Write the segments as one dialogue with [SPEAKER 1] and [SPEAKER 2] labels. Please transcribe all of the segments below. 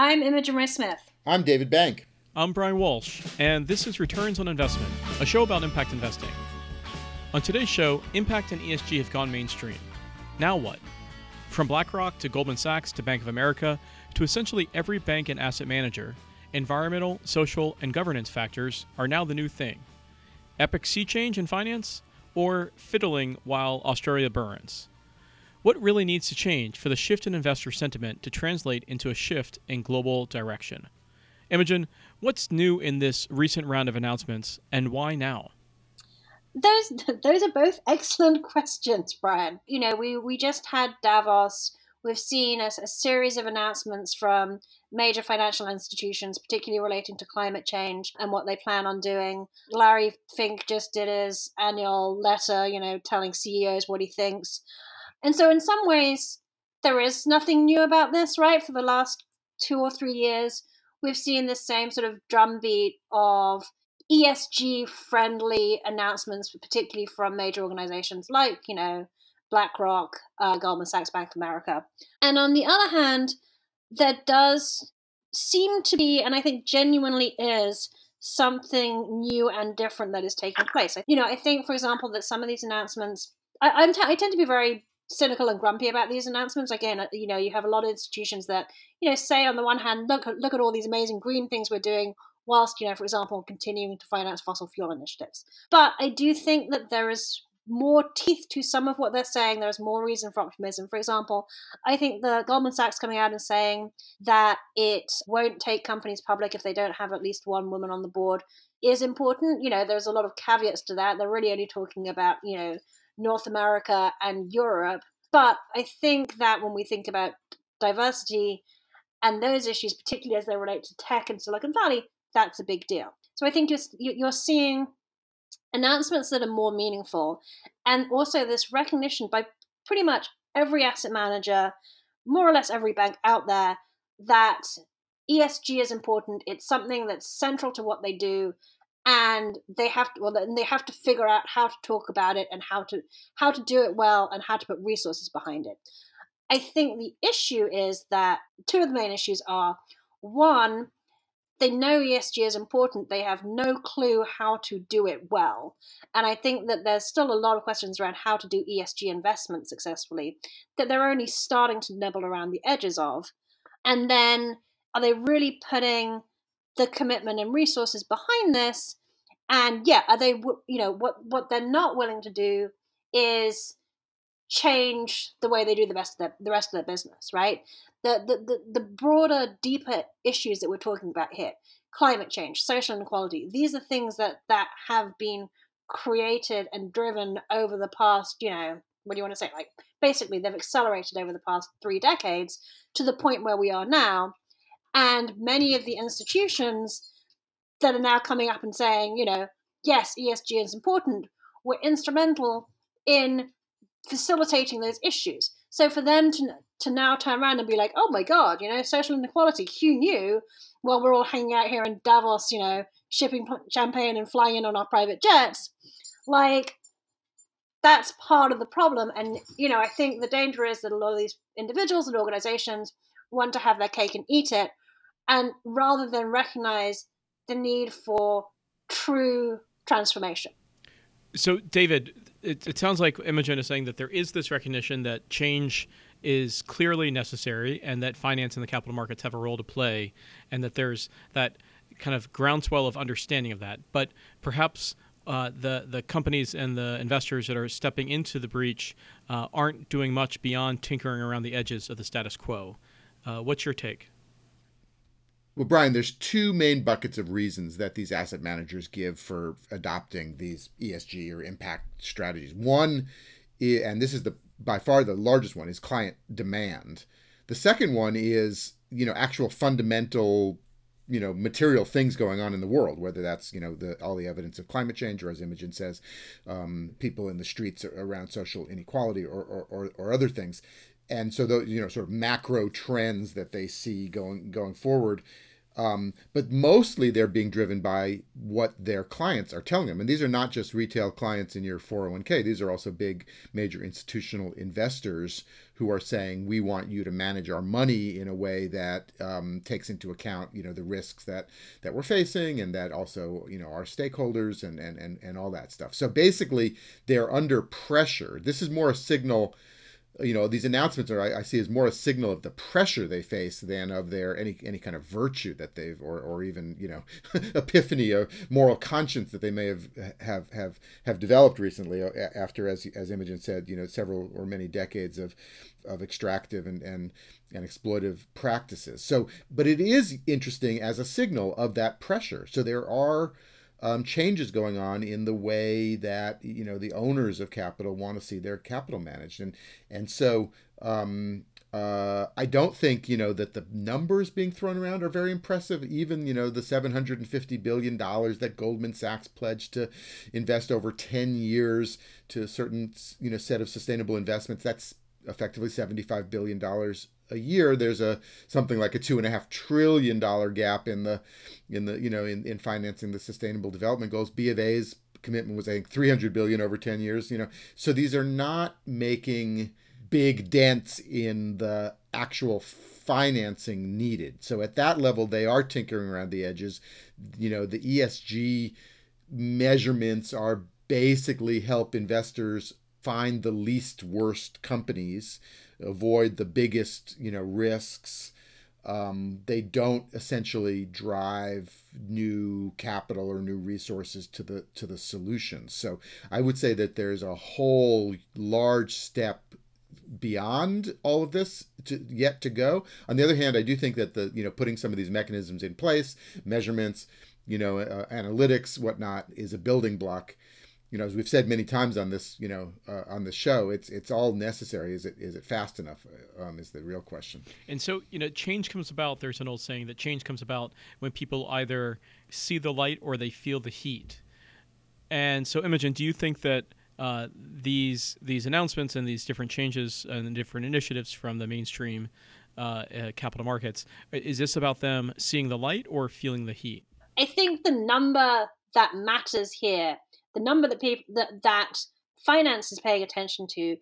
[SPEAKER 1] I'm Imogen Ray Smith.
[SPEAKER 2] I'm David Bank.
[SPEAKER 3] I'm Brian Walsh, and this is Returns on Investment, a show about impact investing. On today's show, impact and ESG have gone mainstream. Now what? From BlackRock to Goldman Sachs to Bank of America to essentially every bank and asset manager, environmental, social, and governance factors are now the new thing. Epic sea change in finance? Or fiddling while Australia burns? What really needs to change for the shift in investor sentiment to translate into a shift in global direction? Imogen, what's new in this recent round of announcements and why now?
[SPEAKER 1] Those those are both excellent questions, Brian. You know, we, we just had Davos. We've seen a, a series of announcements from major financial institutions, particularly relating to climate change and what they plan on doing. Larry Fink just did his annual letter, you know, telling CEOs what he thinks. And so, in some ways, there is nothing new about this, right? For the last two or three years, we've seen the same sort of drumbeat of ESG friendly announcements, particularly from major organizations like, you know, BlackRock, uh, Goldman Sachs, Bank of America. And on the other hand, there does seem to be, and I think genuinely is, something new and different that is taking place. You know, I think, for example, that some of these announcements, I, tend to be very cynical and grumpy about these announcements. Again, uh, you know, you have a lot of institutions that, you know, say on the one hand, look look at all these amazing green things we're doing, whilst, you know, for example, continuing to finance fossil fuel initiatives. But I do think that there is more teeth to some of what they're saying. There's more reason for optimism. For example, I think the Goldman Sachs coming out and saying that it won't take companies public if they don't have at least one woman on the board is important. You know, there's a lot of caveats to that. They're really only talking about, you know, North America and Europe. But I think that when we think about diversity and those issues, particularly as they relate to tech and Silicon Valley, that's a big deal. So I think just you're seeing announcements that are more meaningful, and also this recognition by pretty much every asset manager, more or less every bank out there, that ESG is important. It's something that's central to what they do, and they have to well they have to figure out how to talk about it and how to how to do it well and how to put resources behind it i think the issue is that two of the main issues are one they know ESG is important. They have no clue how to do it well. And I think that there's still a lot of questions around how to do ESG investment successfully that they're only starting to nibble around the edges of. And then are they really putting the commitment and resources behind this and yeah are they you know what what they're not willing to do is change the way they do the rest of their, the rest of their business right? The, the the the broader deeper issues that we're talking about here climate change social inequality these are things that that have been created and driven over the past you know what do you want to say like basically they've accelerated over the past three decades to the point where we are now. And many of the institutions that are now coming up and saying, you know, yes, ESG is important, were instrumental in facilitating those issues. So for them to to now turn around and be like, oh my god, you know, social inequality, who knew? While we're all hanging out here in Davos, you know, shipping champagne and flying in on our private jets, like that's part of the problem. And you know, I think the danger is that a lot of these individuals and organizations want to have their cake and eat it, and rather than recognize the need for true transformation.
[SPEAKER 3] So, David, it, it, sounds like Imogen is saying that there is this recognition that change is clearly necessary and that finance and the capital markets have a role to play, and that there's that kind of groundswell of understanding of that. But perhaps uh, the the companies and the investors that are stepping into the breach uh, aren't doing much beyond tinkering around the edges of the status quo. Uh, what's your take?
[SPEAKER 2] Well, Brian, there's two main buckets of reasons that these asset managers give for adopting these ESG or impact strategies. One, and this is the by far the largest one, is client demand. The second one is you know actual fundamental you know material things going on in the world whether that's you know the all the evidence of climate change or as imogen says um, people in the streets around social inequality or, or, or, or other things and so those you know sort of macro trends that they see going going forward Um, but mostly they're being driven by what their clients are telling them. And these are not just retail clients in your 401k, these are also big, major institutional investors who are saying, we want you to manage our money in a way that um, takes into account, you know, the risks that, that we're facing and that also, you know, our stakeholders and, and, and, and all that stuff. So basically, they're under pressure. This is more a signal you know these announcements are I, I, see as more a signal of the pressure they face than of their any any kind of virtue that they've or, or even you know epiphany of moral conscience that they may have have have have developed recently uh, after as as Imogen said you know several or many decades of of extractive and and and exploitive practices. So but it is interesting as a signal of that pressure. So there are um, changes going on in the way that you know the owners of capital want to see their capital managed, and and so um, uh, I don't think you know that the numbers being thrown around are very impressive. Even you know the seven hundred and fifty billion dollars that Goldman Sachs pledged to invest over ten years to a certain you know set of sustainable investments. That's effectively seventy five billion dollars a year, there's a something like a two and a half trillion dollar gap in the in the you know in, in financing the sustainable development goals. B of A's commitment was I think 300 billion over 10 years. You know, so these are not making big dents in the actual financing needed. So at that level, they are tinkering around the edges. You know, the ESG measurements are basically help investors find the least worst companies avoid the biggest you know risks. Um, they don't essentially drive new capital or new resources to the to the solutions. So I would say that there's a whole large step beyond all of this to, yet to go. On the other hand, I do think that the you know putting some of these mechanisms in place, measurements, you know, uh, analytics, whatnot, is a building block you know, as we've said many times on this, you know, uh, on the show, it's it's all necessary. Is it is it fast enough? Uh, um, is the real question.
[SPEAKER 3] And so, you know, change comes about. There's an old saying that change comes about when people either see the light or they feel the heat. And so, Imogen, do you think that uh, these these announcements and these different changes and different initiatives from the mainstream uh, uh, capital markets is this about them seeing the light or feeling the heat?
[SPEAKER 1] I think the number that matters here the number that people that that finance is paying attention to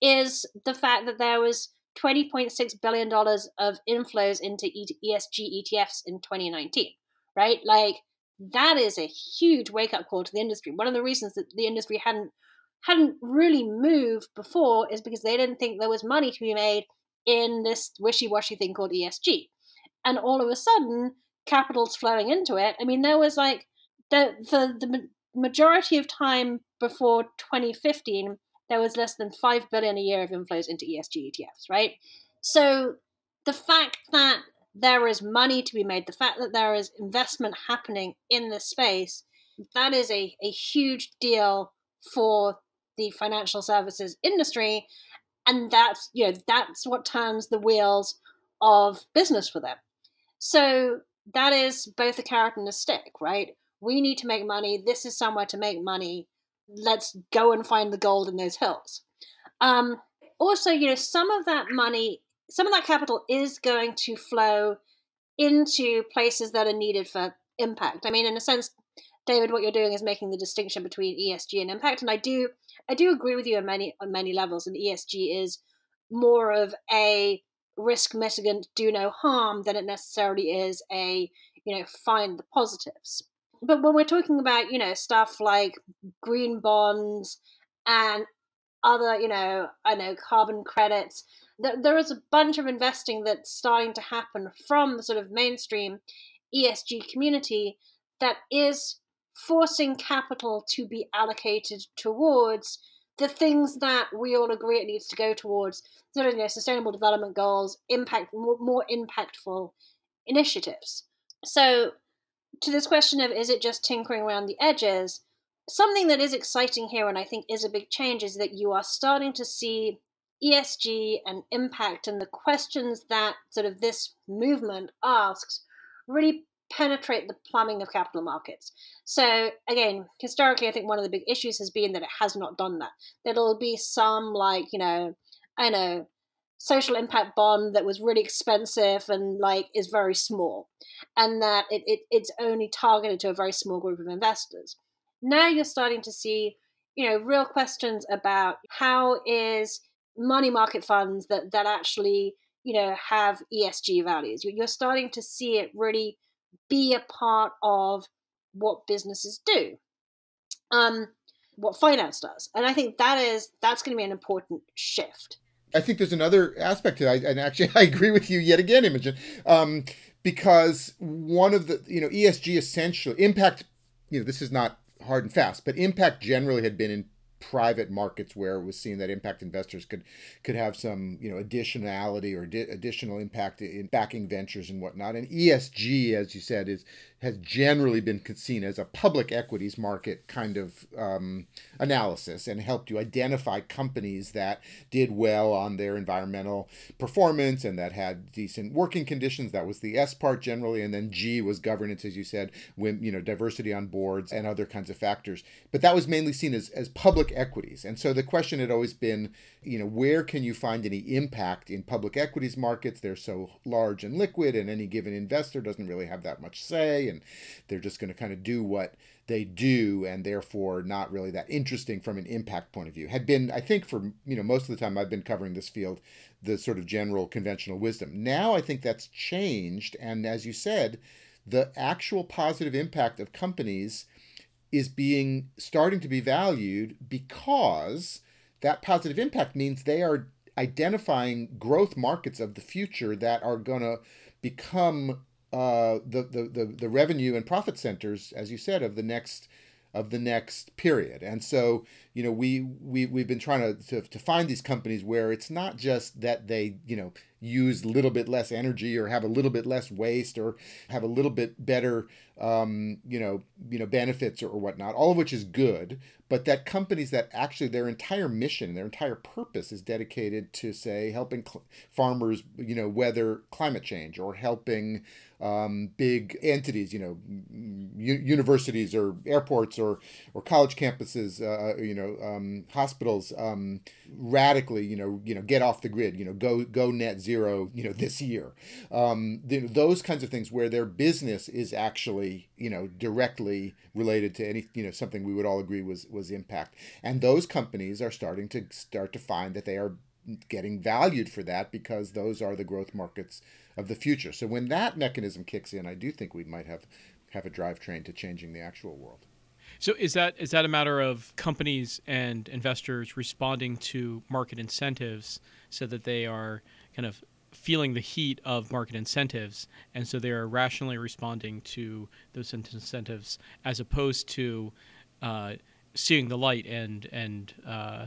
[SPEAKER 1] is the fact that there was 20.6 billion dollars of inflows into ESG ETFs in 2019 right? Like that is a huge wake up call to the industry. One of the reasons that the industry hadn't hadn't really moved before is because they didn't think there was money to be made in this wishy-washy thing called ESG and all of a sudden capital's flowing into it. I mean there was like the the the majority of time before 2015, there was less than 5 billion a year of inflows into ESG ETFs, right? So the fact that there is money to be made, the fact that there is investment happening in this space, that is a, a huge deal for the financial services industry. And that's, you know, that's what turns the wheels of business for them. So that is both a carrot and a stick, right? We need to make money. This is somewhere to make money. Let's go and find the gold in those hills. Um, also, you know, some of that money, some of that capital is going to flow into places that are needed for impact. I mean, in a sense, David, what you're doing is making the distinction between ESG and impact, and I do, I do agree with you on many on many levels. And ESG is more of a risk mitigant, do no harm, than it necessarily is a you know find the positives but when we're talking about you know stuff like green bonds and other you know i know carbon credits there is a bunch of investing that's starting to happen from the sort of mainstream esg community that is forcing capital to be allocated towards the things that we all agree it needs to go towards sort of you know sustainable development goals impact more, more impactful initiatives. So to this question of is it just tinkering around the edges, something that is exciting here and I think is a big change is that you are starting to see ESG and impact and the questions that sort of this movement asks really penetrate the plumbing of capital markets. So again, historically, I think one of the big issues has been that it has not done that. There'll be some like, you know, I know, social impact bond that was really expensive and like is very small and that it, it, it's only targeted to a very small group of investors. Now you're starting to see you know real questions about how is money market funds that that actually you know have esg values. You're starting to see it really be a part of what businesses do um what finance does and i think that is that's going to be an important shift
[SPEAKER 2] I think there's another aspect to that, and actually, I agree with you yet again, Imogen, um, because one of the you know ESG essential impact. You know, this is not hard and fast, but impact generally had been in private markets where it was seen that impact investors could could have some you know additionality or di- additional impact in backing ventures and whatnot. And ESG, as you said, is has generally been seen as a public equities market kind of um, analysis and helped you identify companies that did well on their environmental performance and that had decent working conditions. That was the S part generally, and then G was governance, as you said, when you know diversity on boards and other kinds of factors. But that was mainly seen as as public equities, and so the question had always been, you know, where can you find any impact in public equities markets? They're so large and liquid, and any given investor doesn't really have that much say and they're just going to kind of do what they do and therefore not really that interesting from an impact point of view. Had been i think for you know most of the time i've been covering this field the sort of general conventional wisdom. Now i think that's changed and as you said the actual positive impact of companies is being starting to be valued because that positive impact means they are identifying growth markets of the future that are going to become uh, the, the, the, the revenue and profit centers, as you said, of the next of the next period. And so, you know, we, we, we've been trying to, to, to find these companies where it's not just that they, you know, use a little bit less energy or have a little bit less waste or have a little bit better, um, you know, you know, benefits or, or whatnot, all of which is good, but that companies that actually their entire mission, their entire purpose is dedicated to say helping cl- farmers, you know, weather climate change or helping um, big entities, you know, u- universities or airports or or college campuses, uh, uh, you know, um, hospitals, um, radically, you know, you know, get off the grid, you know, go go net zero, you know, this year. Um, the, those kinds of things where their business is actually, you know, directly related to any, you know, something we would all agree was was impact, and those companies are starting to start to find that they are getting valued for that because those are the growth markets of the future. So when that mechanism kicks in, I do think we might have have a drivetrain to changing the actual world.
[SPEAKER 3] So is that is that a matter of companies and investors responding to market incentives so that they are kind of feeling the heat of market incentives and so they are rationally responding to those incentives as opposed to uh, seeing the light and and uh,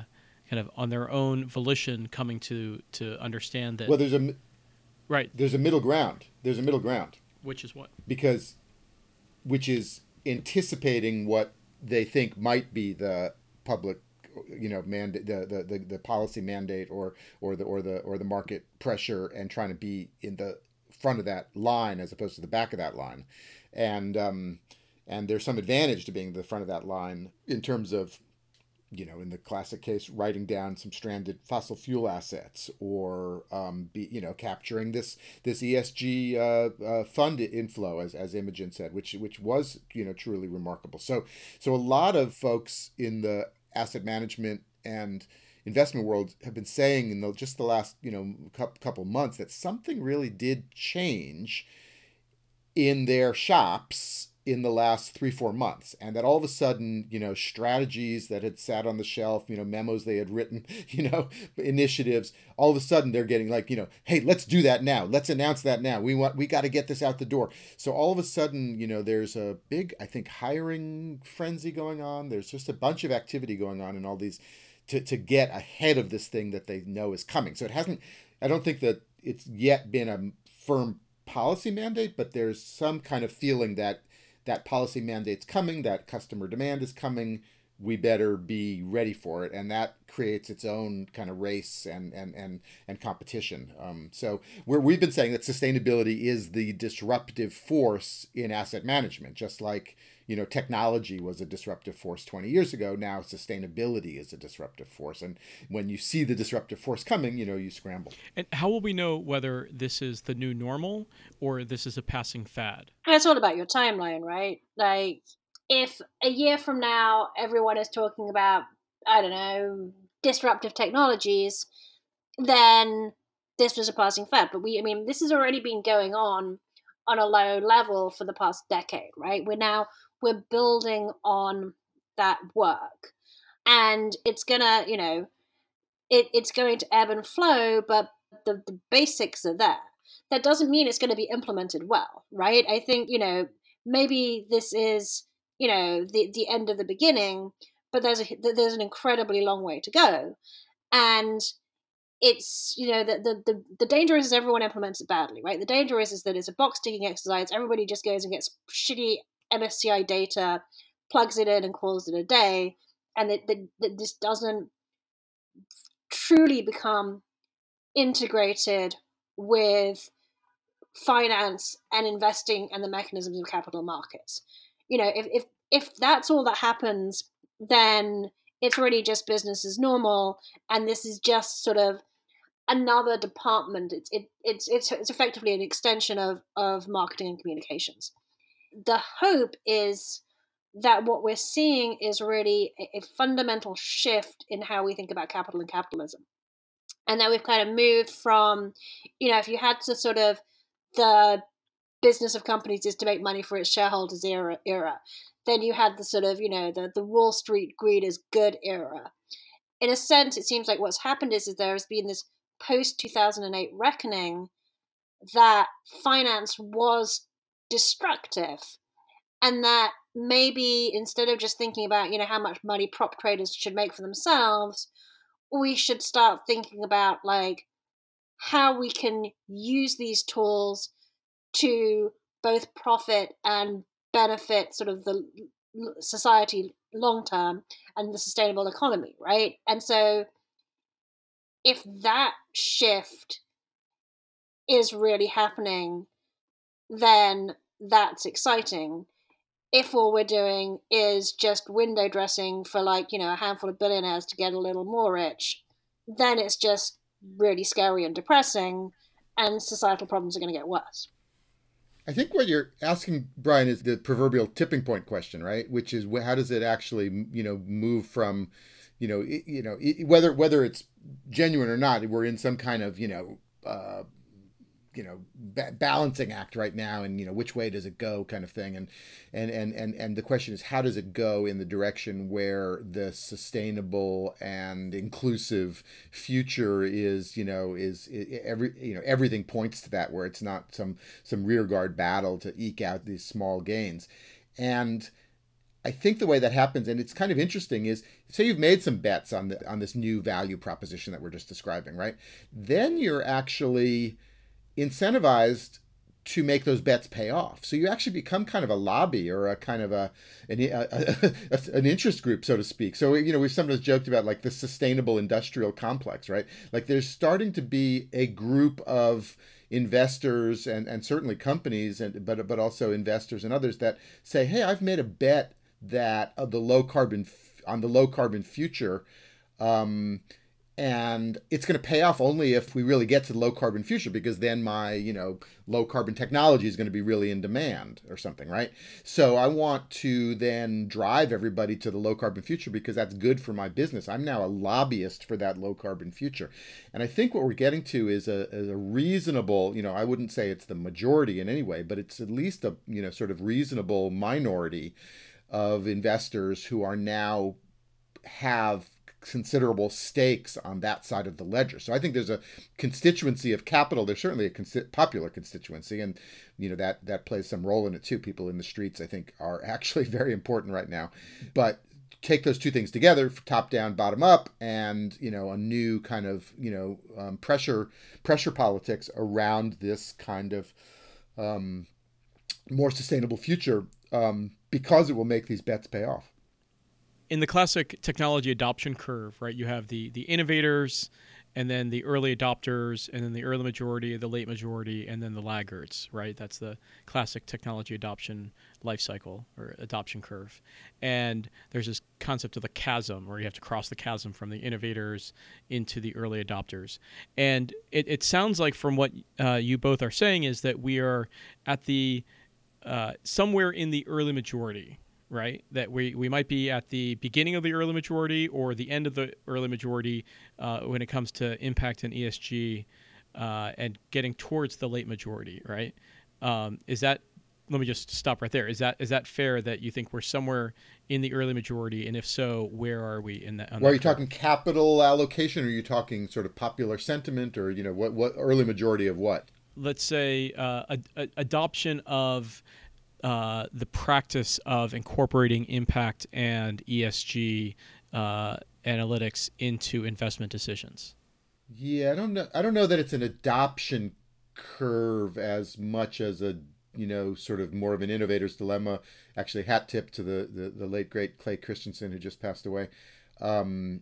[SPEAKER 3] kind of on their own volition coming to to understand that
[SPEAKER 2] well there's a
[SPEAKER 3] Right.
[SPEAKER 2] There's a middle ground. There's a middle ground.
[SPEAKER 3] Which is what?
[SPEAKER 2] Because, which is anticipating what they think might be the public, you know, mandate, the, the, the, the policy mandate or or the or the or the market pressure, and trying to be in the front of that line as opposed to the back of that line, and um, and there's some advantage to being the front of that line in terms of you know, in the classic case, writing down some stranded fossil fuel assets, or um, be you know capturing this this ESG uh, uh, fund inflow, as as Imogen said, which which was you know truly remarkable. So so a lot of folks in the asset management and investment world have been saying in the, just the last you know couple months that something really did change in their shops in the last three four months and that all of a sudden you know strategies that had sat on the shelf you know memos they had written you know initiatives all of a sudden they're getting like you know hey let's do that now. Let's announce that now. We want we got to get this out the door. So all of a sudden you know there's a big i think hiring frenzy going on. There's just a bunch of activity going on in all these to, to get ahead of this thing that they know is coming. So it hasn't i don't think that it's yet been a firm policy mandate but there's some kind of feeling that that policy mandate's coming, that customer demand is coming, we better be ready for it. And that creates its own kind of race and and and, and competition. Um, so we we've been saying that sustainability is the disruptive force in asset management just like you know technology was a disruptive force 20 years ago. Now sustainability is a disruptive force. And when you see the disruptive force coming you know you scramble.
[SPEAKER 3] And how will we know whether this is the new normal or this is a passing fad?
[SPEAKER 1] It's all about your timeline right? Like if a year from now everyone is talking about i don't know disruptive technologies then this was a passing fad. But we i mean this has already been going on on a low level for the past decade right? We're now we're building on that work. And it's gonna you know it, it's going to ebb and flow but the, the basics are there. That doesn't mean it's going to be implemented well right? I think you know maybe this is you know the the end of the beginning but there's a there's an incredibly long way to go and it's you know the, the the the danger is everyone implements it badly right the danger is is that it's a box ticking exercise everybody just goes and gets shitty MSCI data, plugs it in, and calls it a day, and that, that, that this doesn't truly become integrated with finance and investing and the mechanisms of capital markets. You know, if if if that's all that happens, then it's really just business as normal, and this is just sort of another department. It's it, it's it's it's effectively an extension of of marketing and communications the hope is that what we're seeing is really a, a, fundamental shift in how we think about capital and capitalism. And that we've kind of moved from, you know, if you had to sort of the business of companies is to make money for its shareholders era, era then you had the sort of, you know, the, the Wall Street greed is good era. In a sense, it seems like what's happened is, is there has been this post 2008 reckoning that finance was destructive and that maybe instead of just thinking about you know how much money prop traders should make for themselves we should start thinking about like how we can use these tools to both profit and benefit sort of the society long term and the sustainable economy right and so if that shift is really happening then that's exciting. If all we're doing is just window dressing for like, you know, a handful of billionaires to get a little more rich, then it's just really scary and depressing, and societal problems are going to get worse.
[SPEAKER 2] I think what you're asking, Brian, is the proverbial tipping point question, right? Which is how does it actually, you know, move from, you know, you know, whether whether it's genuine or not, we're in some kind of, you know, uh, you know ba- balancing act right now and you know which way does it go kind of thing and and and and and the question is how does it go in the direction where the sustainable and inclusive future is you know is, is every you know everything points to that where it's not some some rearguard battle to eke out these small gains and I think the way that happens, and it's kind of interesting, is say you've made some bets on the on this new value proposition that we're just describing, right? Then you're actually incentivized to make those bets pay off. So you actually become kind of a lobby or a kind of a an, a, a, an interest group, so to speak. So you know we've sometimes joked about like the sustainable industrial complex, right? Like there's starting to be a group of investors and, and certainly companies and but but also investors and others that say, hey, I've made a bet that of the low carbon on the low carbon future. Um, and it's going to pay off only if we really get to the low carbon future because then my you know low carbon technology is going to be really in demand or something right? So i want to then drive everybody to the low carbon future because that's good for my business. I'm now a lobbyist for that low carbon future. And i think what we're getting to is a, is a reasonable you know i wouldn't say it's the majority in any way but it's at least a you know sort of reasonable minority of investors who are now have considerable stakes on that side of the ledger. So I think there's a constituency of capital. There's certainly a popular constituency, and you know that that plays some role in it too. People in the streets, I think, are actually very important right now. But take those two things together, top down, bottom up, and you know a new kind of you know um, pressure pressure politics around this kind of um, more sustainable future um, because it will make these bets pay off
[SPEAKER 3] in the classic technology adoption curve, right? You have the the innovators and then the early adopters, and then the early majority, the late majority, and then the laggards, right? That's the classic technology adoption life cycle or adoption curve. And there's this concept of the chasm where you have to cross the chasm from the innovators into the early adopters. And it, it sounds like from what uh, you both are saying is that we are at the uh, somewhere in the early majority right? That we, we might be at the beginning of the early majority or the end of the early majority uh, when it comes to impact and ESG uh, and getting towards the late majority, right? Um, is that let me just stop right there. Is that is that fair that you think we're somewhere in the early majority, and if so, where are we in that?
[SPEAKER 2] Well, are you talking capital allocation, or are you talking sort of popular sentiment, or you know what what early majority of what?
[SPEAKER 3] Let's say uh, a, a, adoption of uh, the practice of incorporating impact and ESG uh, analytics into investment decisions?
[SPEAKER 2] Yeah, I don't know. I don't know that it's an adoption curve as much as a you know sort of more of an innovator's dilemma. Actually, hat tip to the the, the late great Clay Christensen who just passed away, um,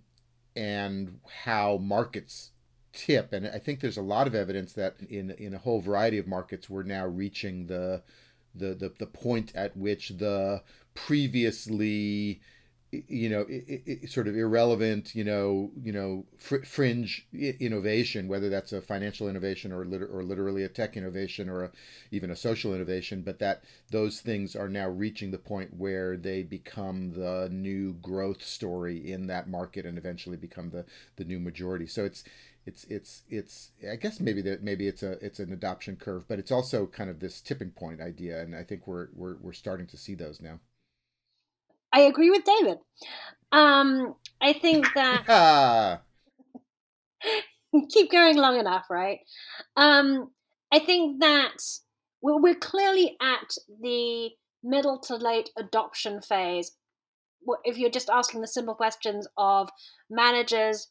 [SPEAKER 2] and how markets tip. And I think there's a lot of evidence that in in a whole variety of markets we're now reaching the the the, the point at which the previously you know it, it, sort of irrelevant you know you know fr- fringe innovation whether that's a financial innovation or liter- or literally a tech innovation or a, even a social innovation but that those things are now reaching the point where they become the new growth story in that market and eventually become the the new majority. So it's it's it's it's I guess maybe that maybe it's a it's an adoption curve, but it's also kind of this tipping point idea, and I think we're we're we're starting to see those now.
[SPEAKER 1] I agree with David. Um, I think that keep going long enough, right? Um, I think that we're, we're clearly at the middle to late adoption phase. If you're just asking the simple questions of managers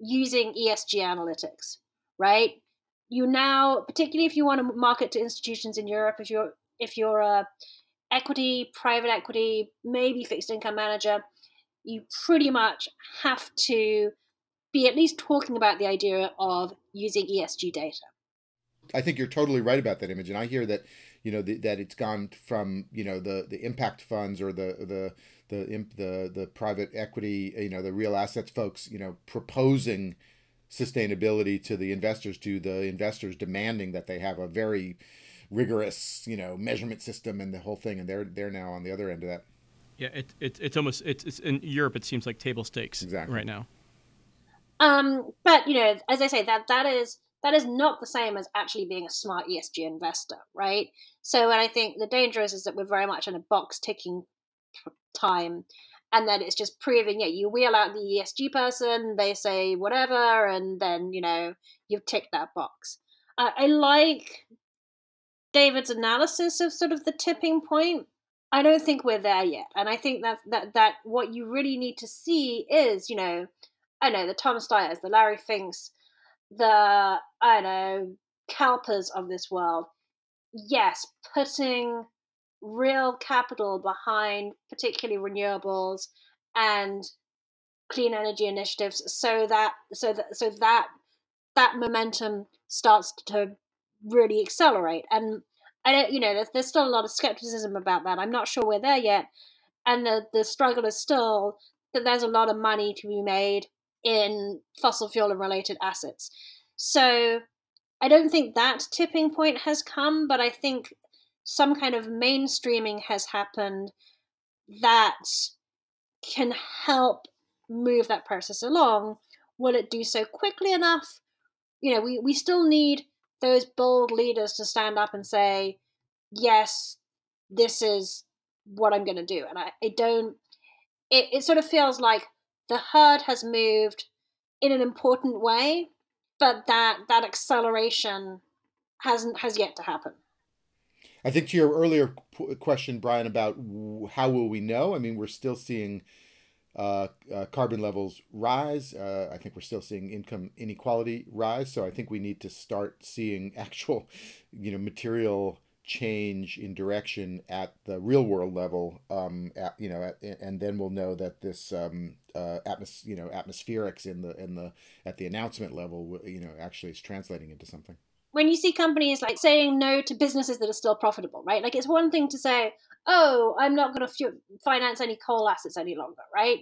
[SPEAKER 1] using ESG analytics, right? You now, particularly if you want to market to institutions in Europe, if you're if you're a equity, private equity, maybe fixed income manager, you pretty much have to be at least talking about the idea of using ESG data.
[SPEAKER 2] I think you're totally right about that image, and I hear that you know the, that it's gone from you know the the impact funds or the the the the the private equity, you know, the real assets folks, you know, proposing sustainability to the investors, to the investors demanding that they have a very rigorous, you know, measurement system and the whole thing, and they're they're now on the other end of that.
[SPEAKER 3] Yeah, it, it it's almost it's, it's in Europe. It seems like table stakes
[SPEAKER 2] exactly.
[SPEAKER 3] right now.
[SPEAKER 1] Um, but you know, as I say, that that is that is not the same as actually being a smart ESG investor, right? So, and I think the danger is, is that we're very much in a box ticking time. And then it's just proving yeah you wheel out the esg person they say whatever and then you know you've ticked that box. Uh, i like david's analysis of sort of the tipping point. I don't think we're there yet and i think that that that what you really need to see is you know i know the tom steyers the larry finks the i know CalPERS of this world. Yes putting real capital behind particularly renewables and clean energy initiatives so that so that so that that momentum starts to really accelerate. And i don't you know there's, there's still a lot of skepticism about that. I'm not sure we're there yet. And the the struggle is still that there's a lot of money to be made in fossil fuel and related assets. So i don't think that tipping point has come but i think some kind of mainstreaming has happened that can help move that process along. Will it do so quickly enough? You know, we, we still need those bold leaders to stand up and say, yes, this is what I'm going to do. And I, I don't, it, it sort of feels like the herd has moved in an important way, but that, that acceleration hasn't, has yet to happen.
[SPEAKER 2] I think to your earlier question, Brian, about how will we know? I mean, we're still seeing uh, uh, carbon levels rise. Uh, I think we're still seeing income inequality rise. So I think we need to start seeing actual, you know, material change in direction at the real world level, um, at, you know, at, and then we'll know that this um, uh, atmos- you know, atmospherics in the in the at the announcement level, you know, actually is translating into something.
[SPEAKER 1] When you see companies like saying no to businesses that are still profitable, right? Like it's one thing to say, "Oh, I'm not going to f- finance any coal assets any longer," right?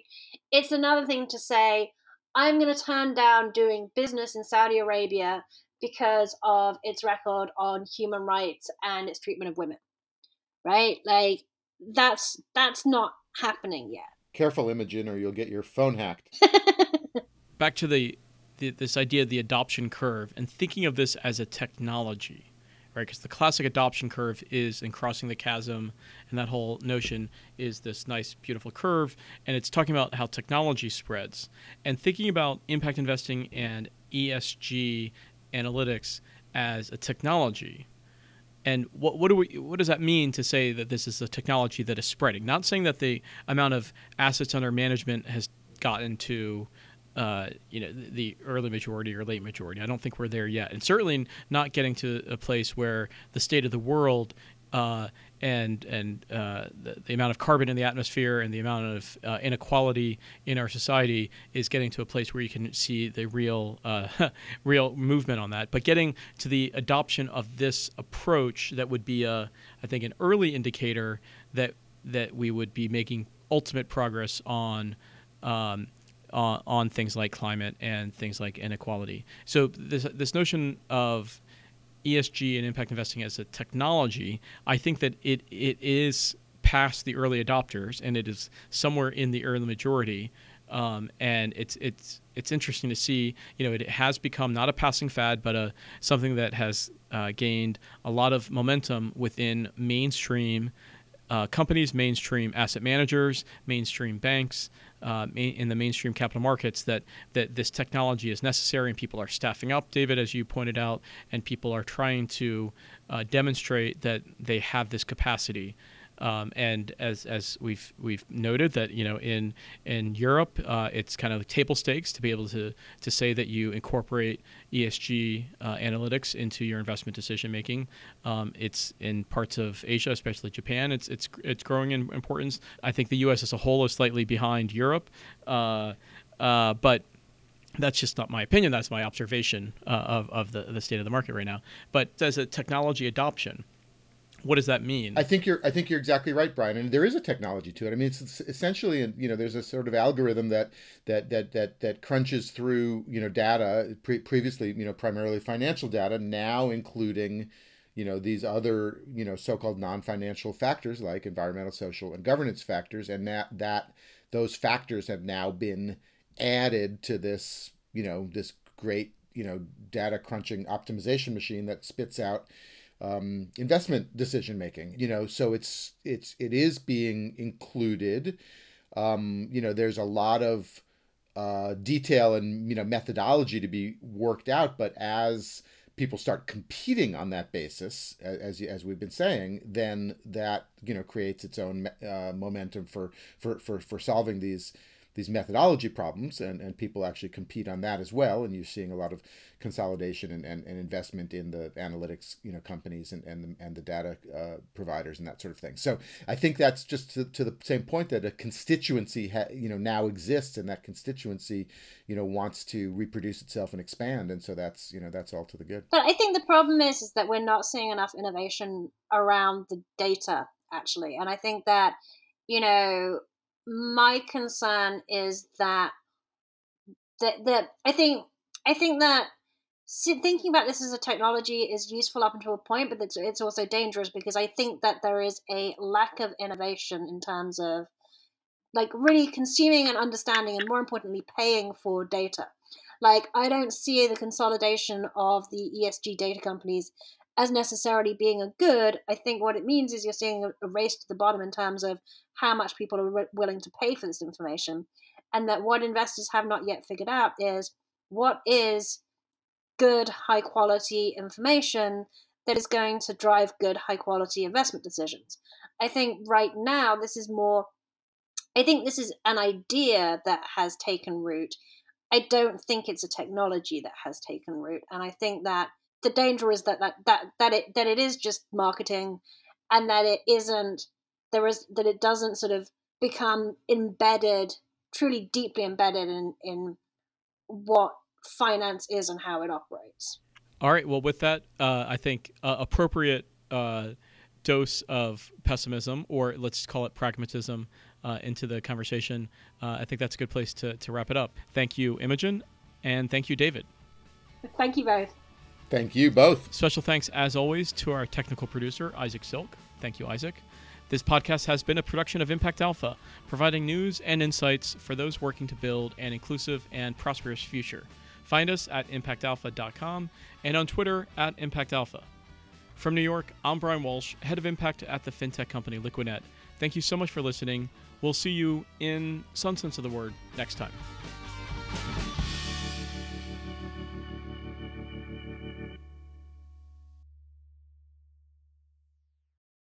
[SPEAKER 1] It's another thing to say, "I'm going to turn down doing business in Saudi Arabia because of its record on human rights and its treatment of women. Right? Like that's that's not happening yet.
[SPEAKER 2] Careful, Imogen, or you'll get your phone hacked.
[SPEAKER 3] Back to the, the this idea of the adoption curve and thinking of this as a technology, right? Because the classic adoption curve is in crossing the chasm, and that whole notion is this nice, beautiful curve, and it's talking about how technology spreads. And thinking about impact investing and ESG analytics as a technology. And what, what do we what does that mean to say that this is a technology that is spreading? Not saying that the amount of assets under management has gotten to uh, you know the early majority or late majority. I don't think we're there yet, and certainly not getting to a place where the state of the world uh, and and uh, the, the, amount of carbon in the atmosphere and the amount of uh, inequality in our society is getting to a place where you can see the real uh, real movement on that. But getting to the adoption of this approach that would be a I think an early indicator that that we would be making ultimate progress on. Um, on, on things like climate and things like inequality. So this this notion of ESG and impact investing as a technology, I think that it it is past the early adopters and it is somewhere in the early majority. Um, and it's it's it's interesting to see. You know, it has become not a passing fad, but a something that has uh, gained a lot of momentum within mainstream uh, companies, mainstream asset managers, mainstream banks, uh, in the mainstream capital markets that that this technology is necessary and people are staffing up, David, as you pointed out, and people are trying to uh, demonstrate that they have this capacity. Um, and as as we've we've noted that you know in in Europe uh, it's kind of table stakes to be able to to say that you incorporate ESG uh, analytics into your investment decision making. Um, it's in parts of Asia, especially Japan. It's it's it's growing in importance. I think the U.S. as a whole is slightly behind Europe, uh, uh but that's just not my opinion. That's my observation uh, of, of the, the state of the market right now. But as a technology adoption, what does that mean?
[SPEAKER 2] I think you're I think you're exactly right, Brian. And there is a technology to it. I mean, it's, essentially you know there's a sort of algorithm that that that that that crunches through you know data pre- previously you know primarily financial data now including you know these other you know so-called non-financial factors like environmental, social, and governance factors, and that that those factors have now been added to this you know this great you know data crunching optimization machine that spits out um, investment decision making. You know, so it's it's it is being included. Um, you know, there's a lot of uh, detail and you know methodology to be worked out, but as people start competing on that basis, as as we've been saying, then that you know creates its own uh, momentum for for for for solving these these methodology problems and, and people actually compete on that as well and you're seeing a lot of consolidation and, and, and investment in the analytics you know companies and, and, the, and the data uh, providers and that sort of thing. So i think that's just to, to the same point that a constituency ha, you know now exists and that constituency you know wants to reproduce itself and expand and so that's you know that's all to the good.
[SPEAKER 1] But i think the problem is is that we're not seeing enough innovation around the data actually. And i think that you know my concern is that that that I think I think that thinking about this as a technology is useful up until a point, but it's, it's also dangerous because I think that there is a lack of innovation in terms of like really consuming and understanding, and more importantly, paying for data. Like I don't see the consolidation of the ESG data companies as necessarily being a good. I think what it means is you're seeing a, race to the bottom in terms of how much people are re- willing to pay for this information. And that what investors have not yet figured out is what is good, high quality information that is going to drive good, high quality investment decisions. I think right now this is more, I think this is an idea that has taken root. I don't think it's a technology that has taken root. And I think that the danger is that that that that it that it is just marketing, and that it isn't there is that it doesn't sort of become embedded, truly deeply embedded in in what finance is and how it operates.
[SPEAKER 3] All right. Well, with that, uh, I think uh, appropriate uh, dose of pessimism, or let's call it pragmatism, uh, into the conversation. Uh, I think that's a good place to, to wrap it up. Thank you, Imogen, and thank you, David.
[SPEAKER 1] Thank you both.
[SPEAKER 2] Thank you both.
[SPEAKER 3] Special thanks, as always, to our technical producer, Isaac Silk. Thank you, Isaac. This podcast has been a production of Impact Alpha, providing news and insights for those working to build an inclusive and prosperous future. Find us at impactalpha.com and on Twitter at impactalpha. From New York, I'm Brian Walsh, head of impact at the fintech company Liquidnet. Thank you so much for listening. We'll see you in some sense of the word next time.